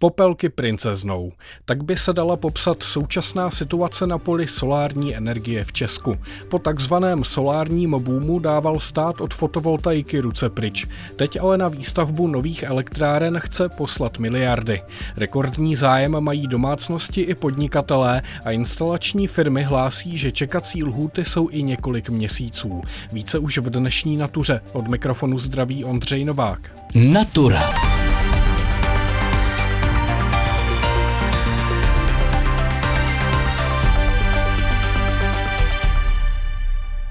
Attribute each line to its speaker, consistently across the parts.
Speaker 1: popelky princeznou. Tak by se dala popsat současná situace na poli solární energie v Česku. Po takzvaném solárním boomu dával stát od fotovoltaiky ruce pryč. Teď ale na výstavbu nových elektráren chce poslat miliardy. Rekordní zájem mají domácnosti i podnikatelé a instalační firmy hlásí, že čekací lhůty jsou i několik měsíců. Více už v dnešní natuře. Od mikrofonu zdraví Ondřej Novák. Natura.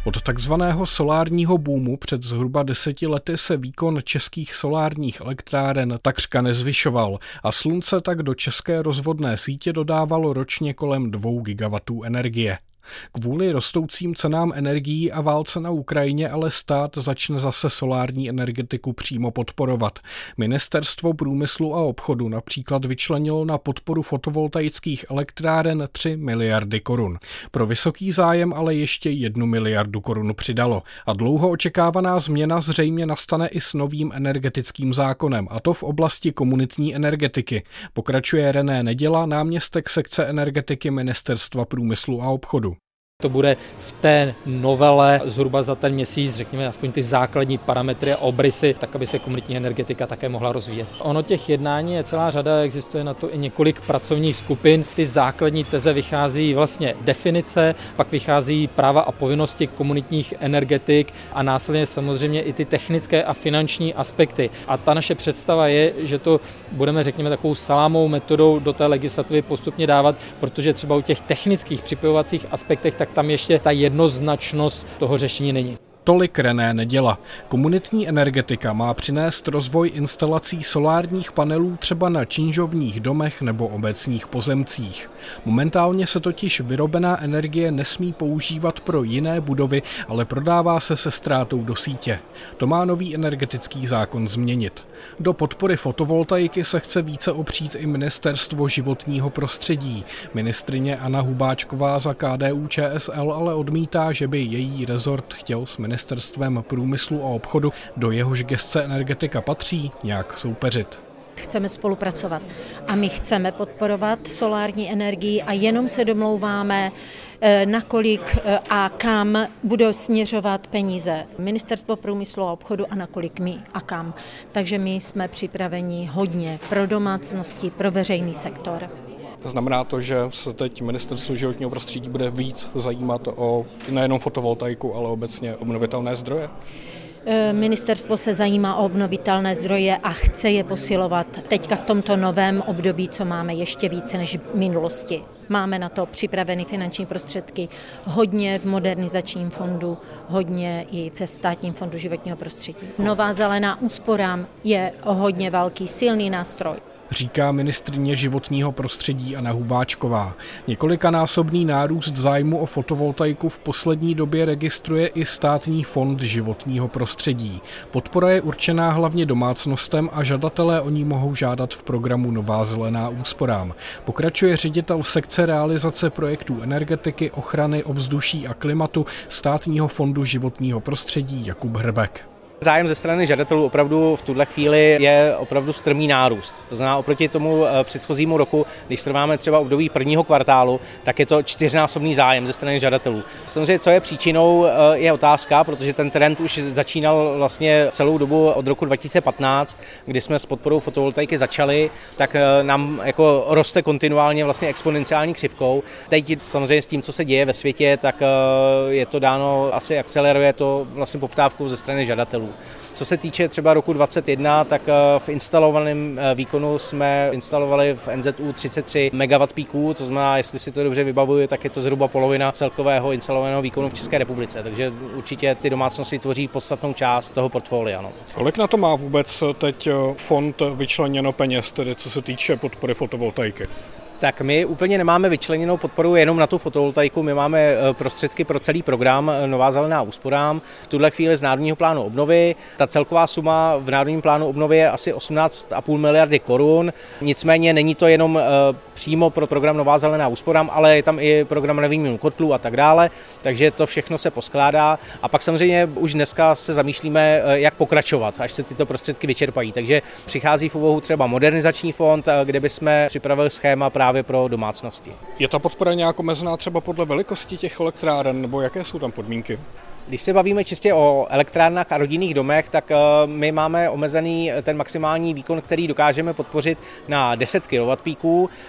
Speaker 1: Od takzvaného solárního boomu před zhruba deseti lety se výkon českých solárních elektráren takřka nezvyšoval a slunce tak do české rozvodné sítě dodávalo ročně kolem 2 gigawatů energie. Kvůli rostoucím cenám energií a válce na Ukrajině ale stát začne zase solární energetiku přímo podporovat. Ministerstvo průmyslu a obchodu například vyčlenilo na podporu fotovoltaických elektráren 3 miliardy korun. Pro vysoký zájem ale ještě jednu miliardu korun přidalo. A dlouho očekávaná změna zřejmě nastane i s novým energetickým zákonem, a to v oblasti komunitní energetiky. Pokračuje René Neděla, náměstek sekce energetiky Ministerstva průmyslu a obchodu.
Speaker 2: To bude v té novele zhruba za ten měsíc, řekněme, aspoň ty základní parametry a obrysy, tak aby se komunitní energetika také mohla rozvíjet. Ono těch jednání je celá řada, existuje na to i několik pracovních skupin. Ty základní teze vychází vlastně definice, pak vychází práva a povinnosti komunitních energetik a následně samozřejmě i ty technické a finanční aspekty. A ta naše představa je, že to budeme, řekněme, takovou salámou metodou do té legislativy postupně dávat, protože třeba u těch technických připojovacích aspektech tak tak tam ještě ta jednoznačnost toho řešení není.
Speaker 1: Tolik René Neděla. Komunitní energetika má přinést rozvoj instalací solárních panelů třeba na činžovních domech nebo obecních pozemcích. Momentálně se totiž vyrobená energie nesmí používat pro jiné budovy, ale prodává se se ztrátou do sítě. To má nový energetický zákon změnit. Do podpory fotovoltaiky se chce více opřít i Ministerstvo životního prostředí. Ministrině Anna Hubáčková za KDU ČSL ale odmítá, že by její rezort chtěl s ministerstvem průmyslu a obchodu, do jehož gestce energetika patří, nějak soupeřit
Speaker 3: chceme spolupracovat. A my chceme podporovat solární energii a jenom se domlouváme, eh, nakolik eh, a kam budou směřovat peníze Ministerstvo průmyslu a obchodu a nakolik my a kam. Takže my jsme připraveni hodně pro domácnosti, pro veřejný sektor.
Speaker 1: Znamená to, že se teď ministerstvo životního prostředí bude víc zajímat o nejenom fotovoltaiku, ale obecně obnovitelné zdroje?
Speaker 3: E, ministerstvo se zajímá o obnovitelné zdroje a chce je posilovat teďka v tomto novém období, co máme ještě více než v minulosti. Máme na to připraveny finanční prostředky hodně v modernizačním fondu, hodně i ve státním fondu životního prostředí. Nová zelená úsporám je hodně velký, silný nástroj
Speaker 1: říká ministrině životního prostředí Anna Hubáčková. Několikanásobný nárůst zájmu o fotovoltaiku v poslední době registruje i státní fond životního prostředí. Podpora je určená hlavně domácnostem a žadatelé o ní mohou žádat v programu Nová zelená úsporám. Pokračuje ředitel sekce realizace projektů energetiky, ochrany, ovzduší a klimatu státního fondu životního prostředí Jakub Hrbek.
Speaker 4: Zájem ze strany žadatelů opravdu v tuhle chvíli je opravdu strmý nárůst. To znamená oproti tomu eh, předchozímu roku, když srovnáme třeba období prvního kvartálu, tak je to čtyřnásobný zájem ze strany žadatelů. Samozřejmě, co je příčinou, eh, je otázka, protože ten trend už začínal vlastně celou dobu od roku 2015, kdy jsme s podporou fotovoltaiky začali, tak eh, nám jako roste kontinuálně vlastně exponenciální křivkou. Teď samozřejmě s tím, co se děje ve světě, tak je to dáno, asi akceleruje to vlastně poptávkou ze strany žadatelů. Co se týče třeba roku 2021, tak eh, v instalovaném eh, výkonu jsme instalovali v NZU 33 MW píků, to znamená, jestli si to dobře vybavuju, tak je to zhruba polovina celkového instalovaného výkonu v České republice, takže určitě ty domácnosti tvoří podstatnou část toho portfolia. No.
Speaker 1: Kolik na to má vůbec teď eh, fond vyčleněno peněz, tedy co se týče podpory fotovoltaiky?
Speaker 4: Tak my úplně nemáme vyčleněnou podporu jenom na tu fotovoltaiku, my máme eh, prostředky pro celý program eh, Nová zelená úsporám. V tuhle chvíli z Národního plánu obnovy. Ta celková suma v Národním plánu obnovy je asi 18,5 miliardy korun. Nicméně není to jenom eh, přímo pro program Nová zelená úsporám, ale je tam i program na výměnu kotlů a tak dále, takže to všechno se poskládá a pak samozřejmě už dneska se zamýšlíme, jak pokračovat, až se tyto prostředky vyčerpají. Takže přichází v úvahu třeba modernizační fond, kde bychom připravili schéma právě pro domácnosti.
Speaker 1: Je ta podpora nějak omezená třeba podle velikosti těch elektráren, nebo jaké jsou tam podmínky?
Speaker 4: Když se bavíme čistě o elektrárnách a rodinných domech, tak eh, my máme omezený ten maximální výkon, který dokážeme podpořit na 10 kW.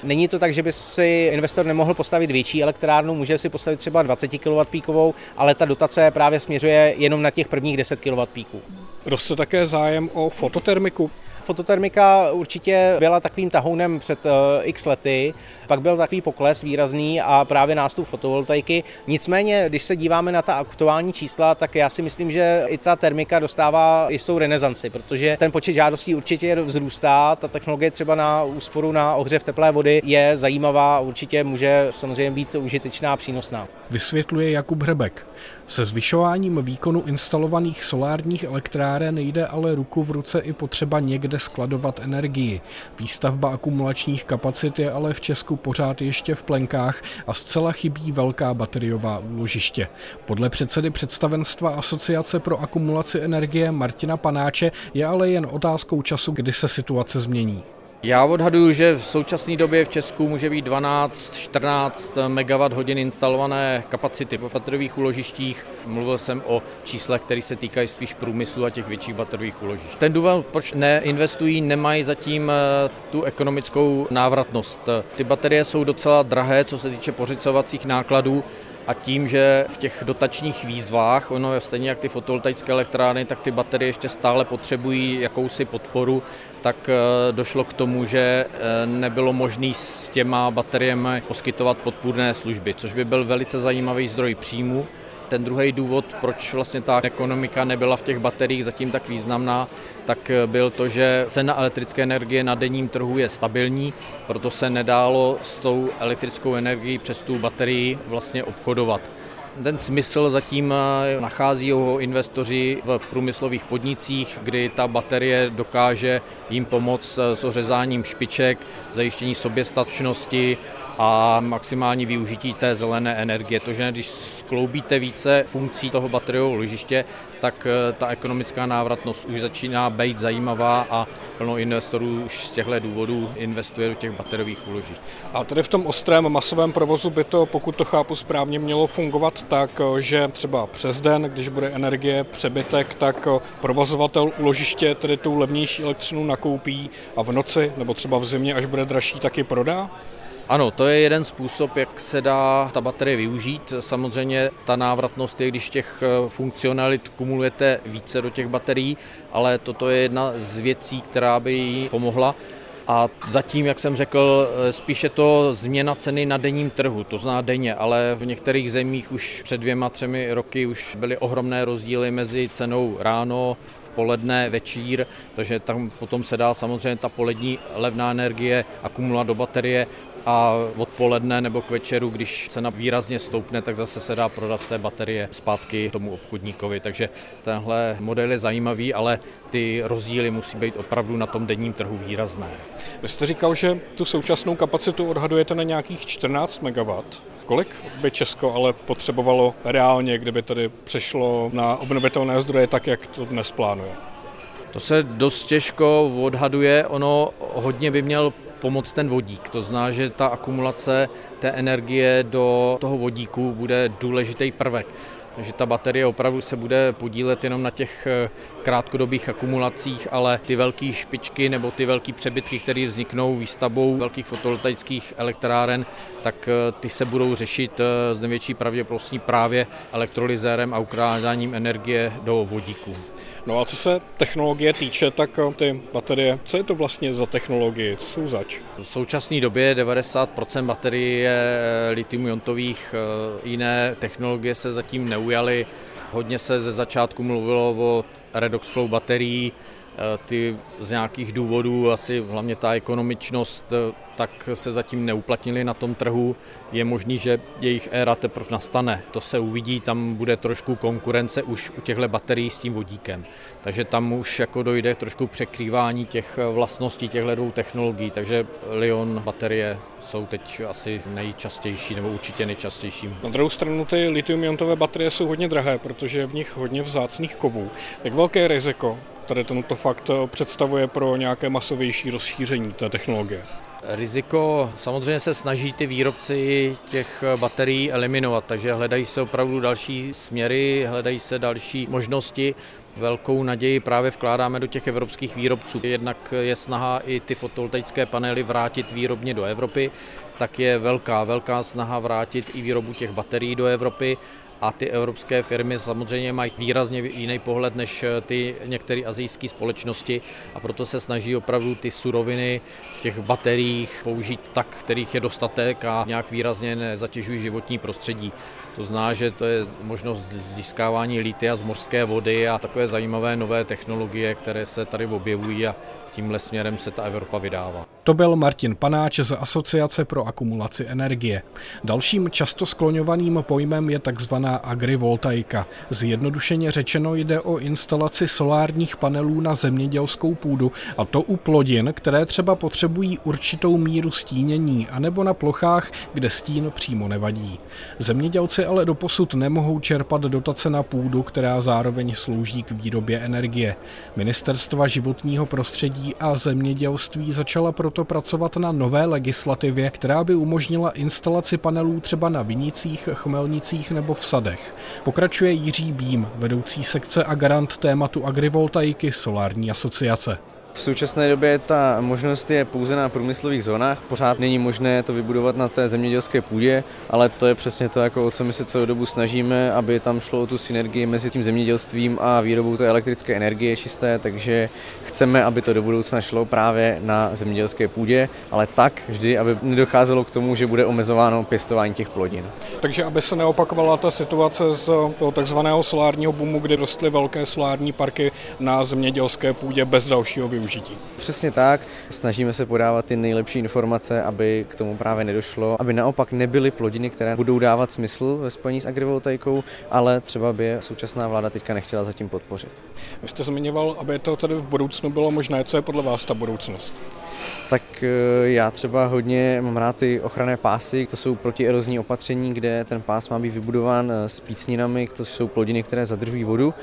Speaker 4: Není to tak, že by si investor nemohl postavit větší elektrárnu, může si postavit třeba 20 kW, ale ta dotace právě směřuje jenom na těch prvních 10 kW.
Speaker 1: Roste také zájem o fototermiku?
Speaker 4: Fototermika určitě byla takovým tahounem před uh, x lety, pak byl takový pokles výrazný a právě nástup fotovoltaiky. Nicméně, když se díváme na ta aktuální čísla, tak já si myslím, že i ta termika dostává jistou renesanci, protože ten počet žádostí určitě vzrůstá, ta technologie třeba na úsporu na ohřev teplé vody je zajímavá a určitě může samozřejmě být užitečná a přínosná.
Speaker 1: Vysvětluje Jakub Hrebek. Se zvyšováním výkonu instalovaných solárních elektráren jde ale ruku v ruce i potřeba někde skladovat energii. Výstavba akumulačních kapacit je ale v Česku pořád ještě v plenkách a zcela chybí velká bateriová úložiště. Podle předsedy představenstva Asociace pro akumulaci energie Martina Panáče je ale jen otázkou času, kdy se situace změní.
Speaker 5: Já odhaduju, že v současné době v Česku může být 12-14 MWh instalované kapacity v bateriových úložištích. Mluvil jsem o číslech, které se týkají spíš průmyslu a těch větších bateriových úložišť. Ten důvod, proč neinvestují, nemají zatím eh, tu ekonomickou návratnost. Ty baterie jsou docela drahé, co se týče pořicovacích nákladů, a tím, že v těch dotačních výzvách, ono stejně jak ty fotovoltaické elektrárny, tak ty baterie ještě stále potřebují jakousi podporu, tak eh, došlo k tomu, že eh, nebylo možné s těma bateriemi poskytovat podpůrné služby, což by byl velice zajímavý zdroj příjmu. Ten druhý důvod, proč vlastně ta ekonomika nebyla v těch bateriích zatím tak významná, tak eh, byl to, že cena elektrické energie na denním trhu je stabilní, proto se nedálo s tou elektrickou energií přes tu baterii vlastně obchodovat. Ten smysl zatím eh, nachází ho investoři v průmyslových podnicích, kdy ta baterie dokáže jim pomoct eh, s ořezáním špiček, zajištění soběstačnosti a maximální využití té zelené energie. To, že když skloubíte více funkcí toho bateriového ložiště, tak eh, ta ekonomická návratnost už začíná být zajímavá a plno investorů už z těchto důvodů investuje do těch bateriových úložišť.
Speaker 1: A tedy v tom ostrém masovém provozu by to, pokud to chápu správně, mělo fungovat tak, eh, že třeba přes den, když bude energie přebytek, tak eh, provozovatel úložiště tedy tu levnější elektřinu nakoupí a v noci nebo třeba v zimě, až bude dražší, taky prodá?
Speaker 5: Ano, to je jeden způsob, jak se dá ta baterie využít. Samozřejmě ta návratnost je, když těch eh, funkcionalit kumulujete více do těch baterií, ale toto je jedna z věcí, která by jí pomohla. A zatím, jak jsem řekl, eh, spíše to změna ceny na denním trhu, to zná denně, ale v některých zemích už před dvěma, třemi roky už byly ohromné rozdíly mezi cenou ráno, poledne, večír, takže tam potom se dá samozřejmě ta polední levná energie akumulovat do baterie a odpoledne nebo k večeru, když cena výrazně stoupne, tak zase se dá prodat z té baterie zpátky tomu obchodníkovi. Takže tenhle model je zajímavý, ale ty rozdíly musí být opravdu na tom denním trhu výrazné.
Speaker 1: Vy jste říkal, že tu současnou kapacitu odhadujete na nějakých 14 MW. Kolik by Česko ale potřebovalo reálně, kdyby tady přešlo na obnovitelné zdroje tak, jak to dnes plánuje?
Speaker 5: To se dost těžko odhaduje. Ono hodně by měl pomoct ten vodík. To znamená, že ta akumulace té energie do toho vodíku bude důležitý prvek. Takže ta baterie opravdu se bude podílet jenom na těch eh, krátkodobých akumulacích, ale ty velké špičky nebo ty velké přebytky, které vzniknou výstavbou velkých fotovoltaických elektráren, tak eh, ty se budou řešit eh, s největší pravděpodobností právě elektrolyzérem a ukládáním energie do vodíku.
Speaker 1: No a co se technologie týče, tak ty baterie, co je to vlastně za technologie, co jsou zač?
Speaker 5: V současné době 90% baterií je litium-iontových, jiné technologie se zatím neujaly. Hodně se ze začátku mluvilo o redox flow baterií, ty z nějakých důvodů, asi hlavně ta ekonomičnost, tak se zatím neuplatnili na tom trhu. Je možný, že jejich éra teprve nastane. To se uvidí, tam bude trošku konkurence už u těchto baterií s tím vodíkem. Takže tam už jako dojde trošku překrývání těch vlastností těchto dvou technologií. Takže Lion baterie jsou teď asi nejčastější nebo určitě nejčastější.
Speaker 1: Na druhou stranu ty litium-iontové baterie jsou hodně drahé, protože je v nich hodně vzácných kovů. Jak velké riziko tady tento fakt představuje pro nějaké masovější rozšíření té technologie?
Speaker 5: Riziko samozřejmě se snaží ty výrobci těch baterií eliminovat, takže hledají se opravdu další směry, hledají se další možnosti. Velkou naději právě vkládáme do těch evropských výrobců. Jednak je snaha i ty fotovoltaické panely vrátit výrobně do Evropy, tak je velká, velká snaha vrátit i výrobu těch baterií do Evropy a ty evropské firmy samozřejmě mají výrazně jiný pohled než eh, ty některé azijské společnosti a proto se snaží opravdu ty suroviny v těch bateriích použít tak, kterých je dostatek a nějak výrazně nezatěžují životní prostředí. To zná, že to je možnost získávání litia z mořské vody a takové zajímavé nové technologie, které se tady objevují a tímhle směrem se ta Evropa vydává.
Speaker 1: To byl Martin Panáč z Asociace pro akumulaci energie. Dalším často skloňovaným pojmem je takzvaná agrivoltaika. Zjednodušeně řečeno jde o instalaci solárních panelů na zemědělskou půdu, a to u plodin, které třeba potřebují určitou míru stínění, anebo na plochách, kde stín přímo nevadí. Zemědělci ale doposud nemohou čerpat dotace na půdu, která zároveň slouží k výrobě energie. Ministerstva životního prostředí a zemědělství začala proto proto pracovat na nové legislativě, která by umožnila instalaci panelů třeba na vinicích, chmelnicích nebo v sadech. Pokračuje Jiří Bím, vedoucí sekce a garant tématu agrivoltaiky Solární asociace.
Speaker 6: V současné době ta možnost je pouze na průmyslových zónách. Pořád není možné to vybudovat na té zemědělské půdě, ale to je přesně to, jako o co my se celou dobu snažíme, aby tam šlo o tu synergii mezi tím zemědělstvím a výrobou té elektrické energie čisté, takže chceme, aby to do budoucna šlo právě na zemědělské půdě, ale tak vždy, aby nedocházelo k tomu, že bude omezováno pěstování těch plodin.
Speaker 1: Takže aby se neopakovala ta situace z takzvaného solárního boomu, kdy rostly velké solární parky na zemědělské půdě bez dalšího využití využití.
Speaker 6: Přesně tak. Snažíme se podávat ty nejlepší informace, aby k tomu právě nedošlo, aby naopak nebyly plodiny, které budou dávat smysl ve spojení s agrivoltaikou, ale třeba by je současná vláda teďka nechtěla zatím podpořit.
Speaker 1: Vy jste zmiňoval, aby to tady v budoucnu bylo možné. Co je podle vás ta budoucnost?
Speaker 6: tak eh, já třeba hodně mám rád ty ochranné pásy, to jsou protierozní opatření, kde ten pás má být vybudován eh, s pícninami, to jsou plodiny, které zadržují vodu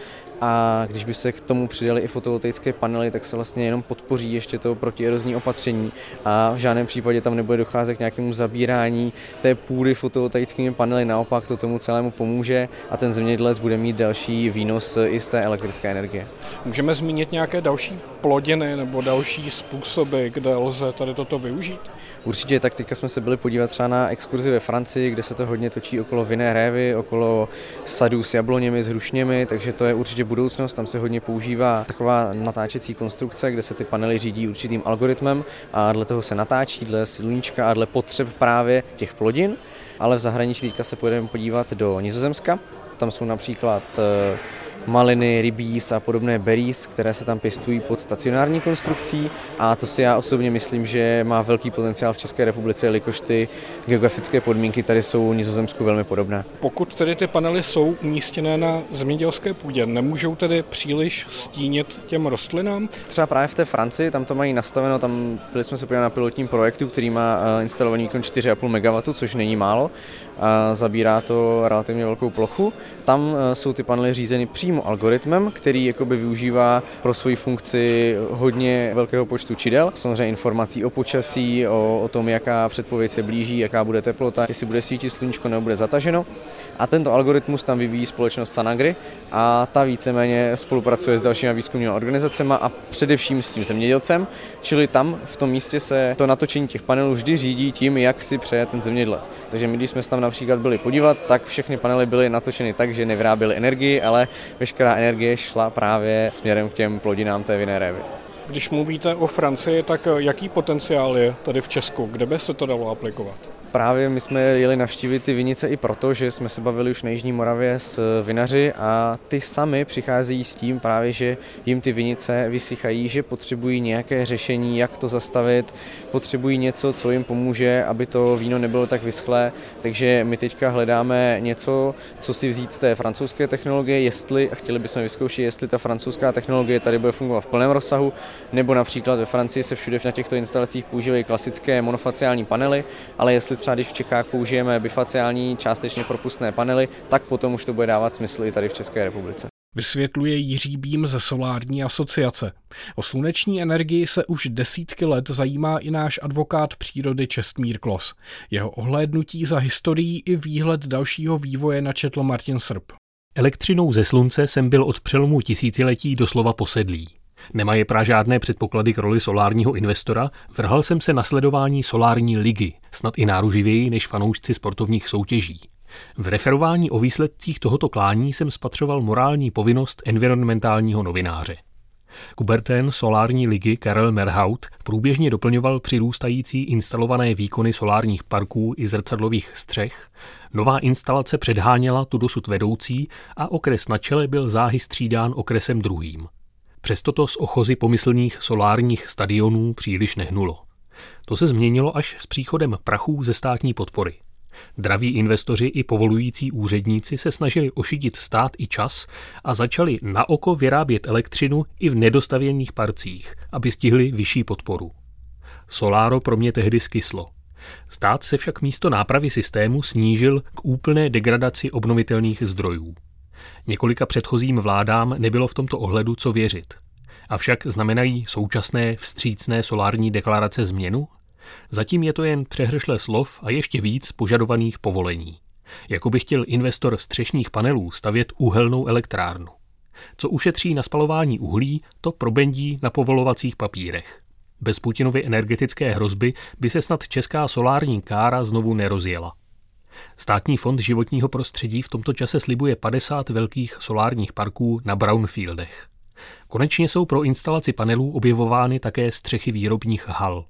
Speaker 6: a když by se k tomu přidali i fotovoltaické panely, tak se vlastně jenom podpoří ještě to protierozní opatření a v žádném případě tam nebude docházet k nějakému zabírání té půdy fotovoltaickými panely, naopak to tomu celému pomůže a ten zemědělec bude mít další výnos i z té elektrické energie.
Speaker 1: Můžeme zmínit nějaké další plodiny nebo další způsoby, kde lze tady toto využít?
Speaker 6: Určitě, tak teďka jsme se byli podívat třeba na exkurzi ve Francii, kde se to hodně točí okolo vinné révy, okolo sadů s jabloněmi, s hrušněmi, takže to je určitě budoucnost. Tam se hodně používá taková natáčecí konstrukce, kde se ty panely řídí určitým algoritmem a dle toho se natáčí, dle sluníčka a dle potřeb právě těch plodin. Ale v zahraničí teďka se půjdeme podívat do Nizozemska. Tam jsou například eh, maliny, rybíz a podobné berries, které se tam pěstují pod stacionární konstrukcí a to si já osobně myslím, že má velký potenciál v České republice, jelikož ty geografické podmínky tady jsou v Nizozemsku velmi podobné.
Speaker 1: Pokud tedy ty panely jsou umístěné na zemědělské půdě, nemůžou tedy příliš stínit těm rostlinám?
Speaker 6: Třeba právě v té Francii, tam to mají nastaveno, tam byli jsme se podívat na pilotním projektu, který má eh, instalovaný výkon 4,5 MW, což není málo, a zabírá to relativně velkou plochu. Tam eh, jsou ty panely řízeny přímo přímo algoritmem, který jakoby využívá pro svoji funkci hodně velkého počtu čidel. Samozřejmě informací o počasí, o, o tom, jaká předpověď se blíží, jaká bude teplota, jestli bude svítit sluníčko nebo bude zataženo. A tento algoritmus tam vyvíjí společnost Sanagri a ta víceméně spolupracuje s dalšími výzkumnými organizacemi a především s tím zemědělcem, čili tam v tom místě se to natočení těch panelů vždy řídí tím, jak si přeje ten zemědělec. Takže my, když jsme se tam například byli podívat, tak všechny panely byly natočeny tak, že nevyráběly energii, ale veškerá energie šla právě směrem k těm plodinám té vinné révy.
Speaker 1: Když mluvíte o Francii, tak jaký potenciál je tady v Česku? Kde by se to dalo aplikovat?
Speaker 6: Právě my jsme jeli navštívit ty vinice i proto, že jsme se bavili už na Jižní Moravě s vinaři a ty sami přicházejí s tím právě, že jim ty vinice vysychají, že potřebují nějaké řešení, jak to zastavit, potřebují něco, co jim pomůže, aby to víno nebylo tak vyschlé, takže my teďka hledáme něco, co si vzít z té francouzské technologie, jestli, a chtěli bychom vyzkoušet, jestli ta francouzská technologie tady bude fungovat v plném rozsahu, nebo například ve Francii se všude na těchto instalacích používají klasické monofaciální panely, ale jestli třeba když v Čechách použijeme bifaciální částečně propustné panely, tak potom už to bude dávat smysl i tady v České republice.
Speaker 1: Vysvětluje Jiří Bím ze Solární asociace. O sluneční energii se už desítky let zajímá i náš advokát přírody Čestmír Klos. Jeho ohlédnutí za historií i výhled dalšího vývoje načetl Martin Srb.
Speaker 7: Elektřinou ze slunce jsem byl od přelomu tisíciletí doslova posedlý. Nemaje pra žádné předpoklady k roli solárního investora, vrhal jsem se na sledování solární ligy, snad i náruživěji než fanoušci sportovních soutěží. V referování o výsledcích tohoto klání jsem spatřoval morální povinnost environmentálního novináře. Kuberten solární ligy Karel Merhaut průběžně doplňoval přirůstající instalované výkony solárních parků i zrcadlových střech, nová instalace předháněla tu dosud vedoucí a okres na čele byl záhy střídán okresem druhým. Přesto to z ochozy pomyslných solárních stadionů příliš nehnulo. To se změnilo až s příchodem prachů ze státní podpory. Draví investoři i povolující úředníci se snažili ošidit stát i čas a začali na oko vyrábět elektřinu i v nedostavěných parcích, aby stihli vyšší podporu. Soláro pro mě tehdy skyslo. Stát se však místo nápravy systému snížil k úplné degradaci obnovitelných zdrojů. Několika předchozím vládám nebylo v tomto ohledu co věřit. Avšak znamenají současné vstřícné solární deklarace změnu? Zatím je to jen přehršle slov a ještě víc požadovaných povolení. Jako by chtěl investor střešních panelů stavět uhelnou elektrárnu. Co ušetří na spalování uhlí, to probendí na povolovacích papírech. Bez Putinovy energetické hrozby by se snad česká solární kára znovu nerozjela. Státní fond životního prostředí v tomto čase slibuje 50 velkých solárních parků na brownfieldech. Konečně jsou pro instalaci panelů objevovány také střechy výrobních hal.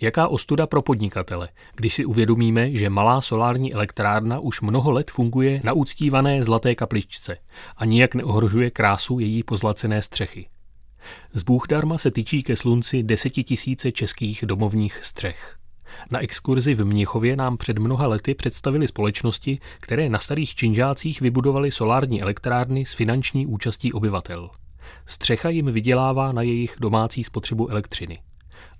Speaker 7: Jaká ostuda pro podnikatele, když si uvědomíme, že malá solární elektrárna už mnoho let funguje na uctívané zlaté kapličce a nijak neohrožuje krásu její pozlacené střechy. Z Bůh darma se tyčí ke slunci desetitisíce českých domovních střech. Na exkurzi v Mnichově nám před mnoha lety představili společnosti, které na starých činžácích vybudovaly solární elektrárny s finanční účastí obyvatel. Střecha jim vydělává na jejich domácí spotřebu elektřiny.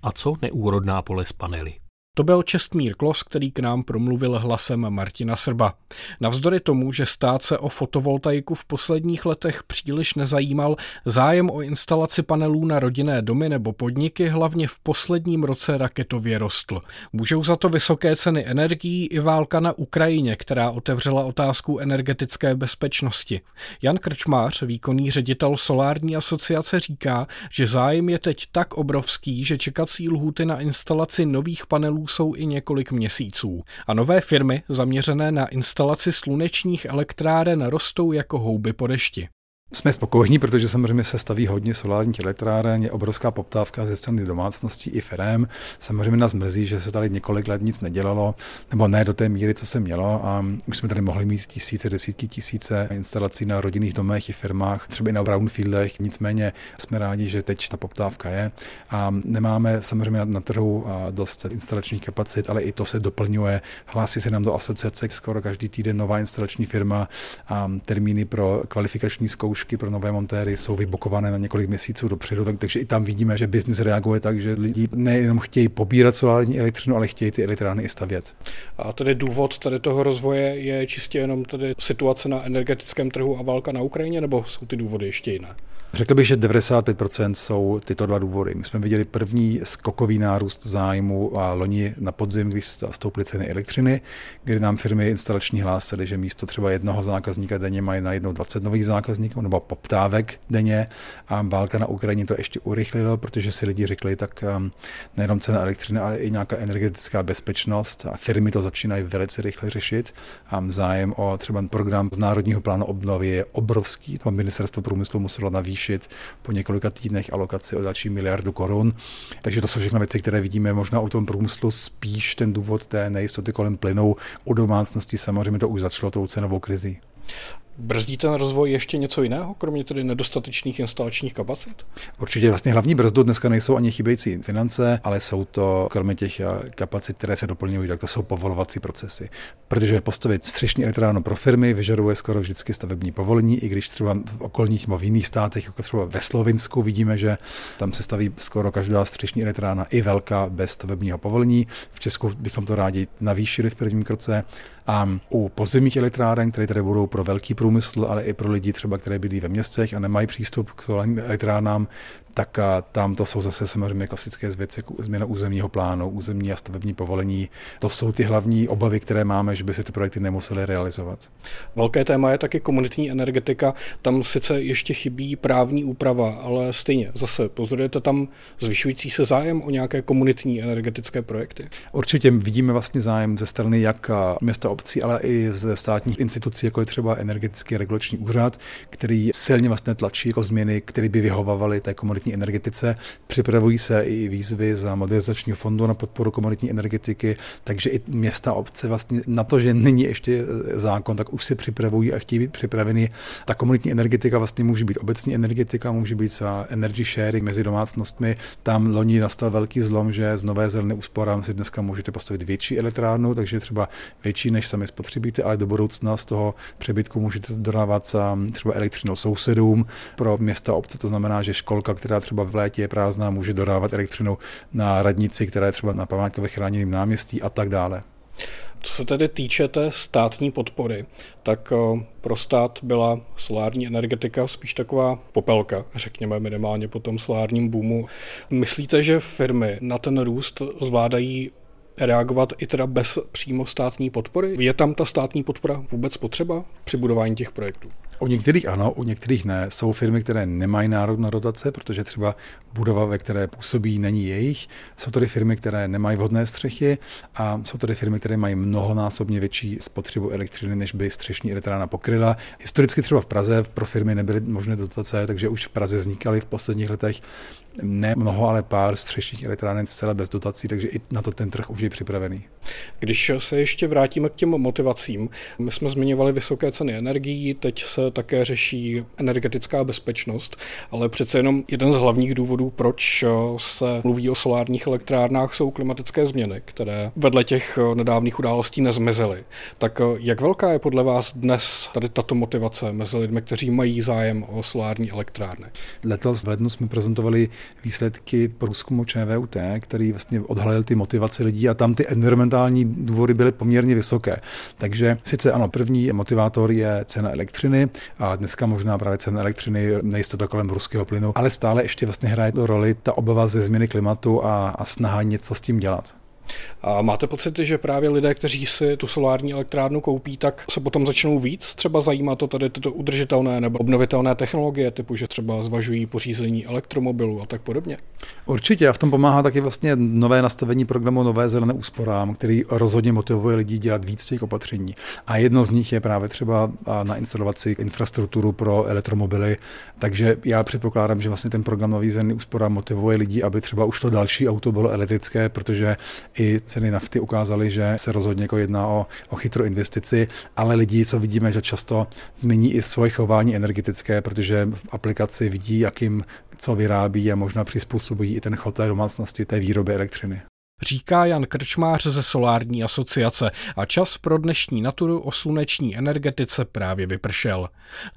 Speaker 7: A co neúrodná pole s panely?
Speaker 1: To byl Čestmír Klos, který k nám promluvil hlasem Martina Srba. Navzdory tomu, že stát se o fotovoltaiku v posledních letech příliš nezajímal, zájem o instalaci panelů na rodinné domy nebo podniky hlavně v posledním roce raketově rostl. Můžou za to vysoké ceny energií i válka na Ukrajině, která otevřela otázku energetické bezpečnosti. Jan Krčmář, výkonný ředitel Solární asociace, říká, že zájem je teď tak obrovský, že čekací lhuty na instalaci nových panelů jsou i několik měsíců a nové firmy zaměřené na instalaci slunečních elektráren rostou jako houby po dešti.
Speaker 8: Jsme spokojení, protože samozřejmě se staví hodně solárních elektráren, je obrovská poptávka ze strany domácností i firm. Samozřejmě nás mrzí, že se tady několik let nic nedělalo, nebo ne do té míry, co se mělo. A už jsme tady mohli mít tisíce, desítky tisíce instalací na rodinných domech i firmách, třeba i na brownfieldech. Nicméně jsme rádi, že teď ta poptávka je. A nemáme samozřejmě na trhu dost instalačních kapacit, ale i to se doplňuje. Hlásí se nám do asociace skoro každý týden nová instalační firma a termíny pro kvalifikační zkoušky zkoušky pro nové montéry jsou vybokované na několik měsíců dopředu, tak, takže i tam vidíme, že biznis reaguje tak, že lidi nejenom chtějí pobírat solární elektřinu, ale chtějí ty elektrárny i stavět.
Speaker 1: A tedy důvod tady toho rozvoje je čistě jenom tady situace na energetickém trhu a válka na Ukrajině, nebo jsou ty důvody ještě jiné?
Speaker 8: Řekl bych, že 95% jsou tyto dva důvody. My jsme viděli první skokový nárůst zájmu a loni na podzim, když stouply ceny elektřiny, kdy nám firmy instalační hlásily, že místo třeba jednoho zákazníka denně mají najednou 20 nových zákazníků nebo poptávek denně a válka na Ukrajině to ještě urychlilo, protože si lidi řekli, tak um, nejenom cena elektřiny, ale i nějaká energetická bezpečnost a firmy to začínají velice rychle řešit. A zájem o třeba program z Národního plánu obnovy je obrovský. To ministerstvo průmyslu muselo navýšit navýšit po několika týdnech alokaci o další miliardu korun. Takže to jsou všechno věci, které vidíme možná u tom průmyslu spíš ten důvod té nejistoty kolem plynou. U domácností samozřejmě to už začalo tou cenovou krizi.
Speaker 1: Brzdí ten rozvoj ještě něco jiného, kromě tedy nedostatečných instalačních kapacit?
Speaker 8: Určitě vlastně hlavní brzdu dneska nejsou ani chybějící finance, ale jsou to, kromě těch eh, kapacit, které se doplňují, tak to jsou povolovací procesy. Protože postavit střešní elektrárnu pro firmy vyžaduje skoro vždycky stavební povolení, i když třeba v okolních nebo v jiných státech, jako třeba ve Slovinsku, vidíme, že tam se staví skoro každá střešní elektrárna i velká bez stavebního povolení. V Česku bychom to rádi navýšili v prvním kroce. A u podzemních elektráren, které tady budou pro velký průmysl, ale i pro lidi třeba, které bydlí ve městech a nemají přístup k solárním elektrárnám, tak tam to jsou zase samozřejmě klasické věci, jako změna územního plánu, územní a stavební povolení. To jsou ty hlavní obavy, které máme, že by se ty projekty nemusely realizovat.
Speaker 1: Velké téma je taky komunitní energetika. Tam sice ještě chybí právní úprava, ale stejně zase pozorujete tam zvyšující se zájem o nějaké komunitní energetické projekty?
Speaker 8: Určitě vidíme vlastně zájem ze strany jak města obcí, ale i ze státních institucí, jako je třeba energetický regulační úřad, který silně vlastně tlačí jako změny, které by vyhovovaly té komunitní komunitní energetice. Připravují se i výzvy za modernizačního fondu na podporu komunitní energetiky, takže i města obce vlastně na to, že není ještě e, zákon, tak už si připravují a chtějí být připraveni. Ta komunitní energetika vlastně může být obecní energetika, může být za energy sharing mezi domácnostmi. Tam loni nastal velký zlom, že z nové zelené úsporám si dneska můžete postavit větší elektrárnu, takže třeba větší, než sami spotřebíte, ale do budoucna z toho přebytku můžete dodávat třeba elektřinu sousedům pro města obce. To znamená, že školka, která která třeba v létě je prázdná, může dodávat elektřinu na radnici, která je třeba na památkově chráněném náměstí a tak dále.
Speaker 1: Co se tedy týče té státní podpory, tak eh, pro stát byla solární energetika spíš taková popelka, řekněme minimálně po tom solárním boomu. Myslíte, že firmy na ten růst zvládají reagovat i teda bez přímo státní podpory? Je tam ta státní podpora vůbec potřeba při budování těch projektů?
Speaker 8: U některých ano, u některých ne. Jsou firmy, které nemají nárok na dotace, protože třeba budova, ve které působí, není jejich. Jsou tady firmy, které nemají vhodné střechy a jsou tady firmy, které mají mnohonásobně větší spotřebu elektřiny, než by střešní elektrárna pokryla. Historicky třeba v Praze pro firmy nebyly možné dotace, takže už v Praze vznikaly v posledních letech ne mnoho, ale pár střešních elektráren zcela bez dotací, takže i na to ten trh už je připravený.
Speaker 1: Když se ještě vrátíme k těm motivacím, my jsme zmiňovali vysoké ceny energií, teď se také řeší energetická bezpečnost, ale přece jenom jeden z hlavních důvodů, proč se mluví o solárních elektrárnách, jsou klimatické změny, které vedle těch nedávných událostí nezmizely. Tak jak velká je podle vás dnes tady tato motivace mezi lidmi, kteří mají zájem o solární elektrárny?
Speaker 8: Letos v lednu jsme prezentovali výsledky průzkumu ČVUT, který vlastně odhalil ty motivace lidí a tam ty environmentální důvody byly poměrně vysoké. Takže sice ano, první motivátor je cena elektřiny a dneska možná právě cena elektřiny, nejistota kolem ruského plynu, ale stále ještě vlastně hraje roli ta obava ze změny klimatu a, a snaha něco s tím dělat.
Speaker 1: A máte pocit, že právě lidé, kteří si tu solární elektrárnu koupí, tak se potom začnou víc třeba zajímat to tady tyto udržitelné nebo obnovitelné technologie, typu, že třeba zvažují pořízení elektromobilu a tak podobně?
Speaker 8: Určitě a v tom pomáhá taky vlastně nové nastavení programu Nové zelené úsporám, který rozhodně motivuje lidi dělat víc těch opatření. A jedno z nich je právě třeba nainstalovat si infrastrukturu pro elektromobily. Takže já předpokládám, že vlastně ten program Nový zelený úsporám motivuje lidi, aby třeba už to další auto bylo elektrické, protože i ceny nafty ukázaly, že se rozhodně jako jedná o, o chytrou investici, ale lidi, co vidíme, že často změní i svoje chování energetické, protože v aplikaci vidí, jakým co vyrábí a možná přizpůsobují i ten chod té domácnosti, té výroby elektřiny
Speaker 1: říká Jan Krčmář ze Solární asociace a čas pro dnešní naturu o sluneční energetice právě vypršel.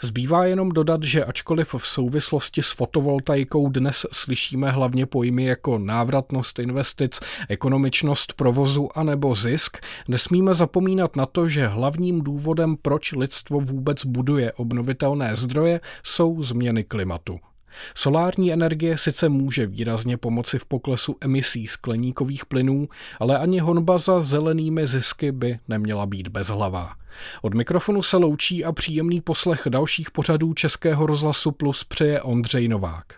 Speaker 1: Zbývá jenom dodat, že ačkoliv v souvislosti s fotovoltaikou dnes slyšíme hlavně pojmy jako návratnost investic, ekonomičnost provozu anebo zisk, nesmíme zapomínat na to, že hlavním důvodem, proč lidstvo vůbec buduje obnovitelné zdroje, jsou změny klimatu. Solární energie sice může výrazně pomoci v poklesu emisí skleníkových plynů, ale ani honba za zelenými zisky by neměla být bezhlavá. Od mikrofonu se loučí a příjemný poslech dalších pořadů Českého rozhlasu Plus přeje Ondřej Novák.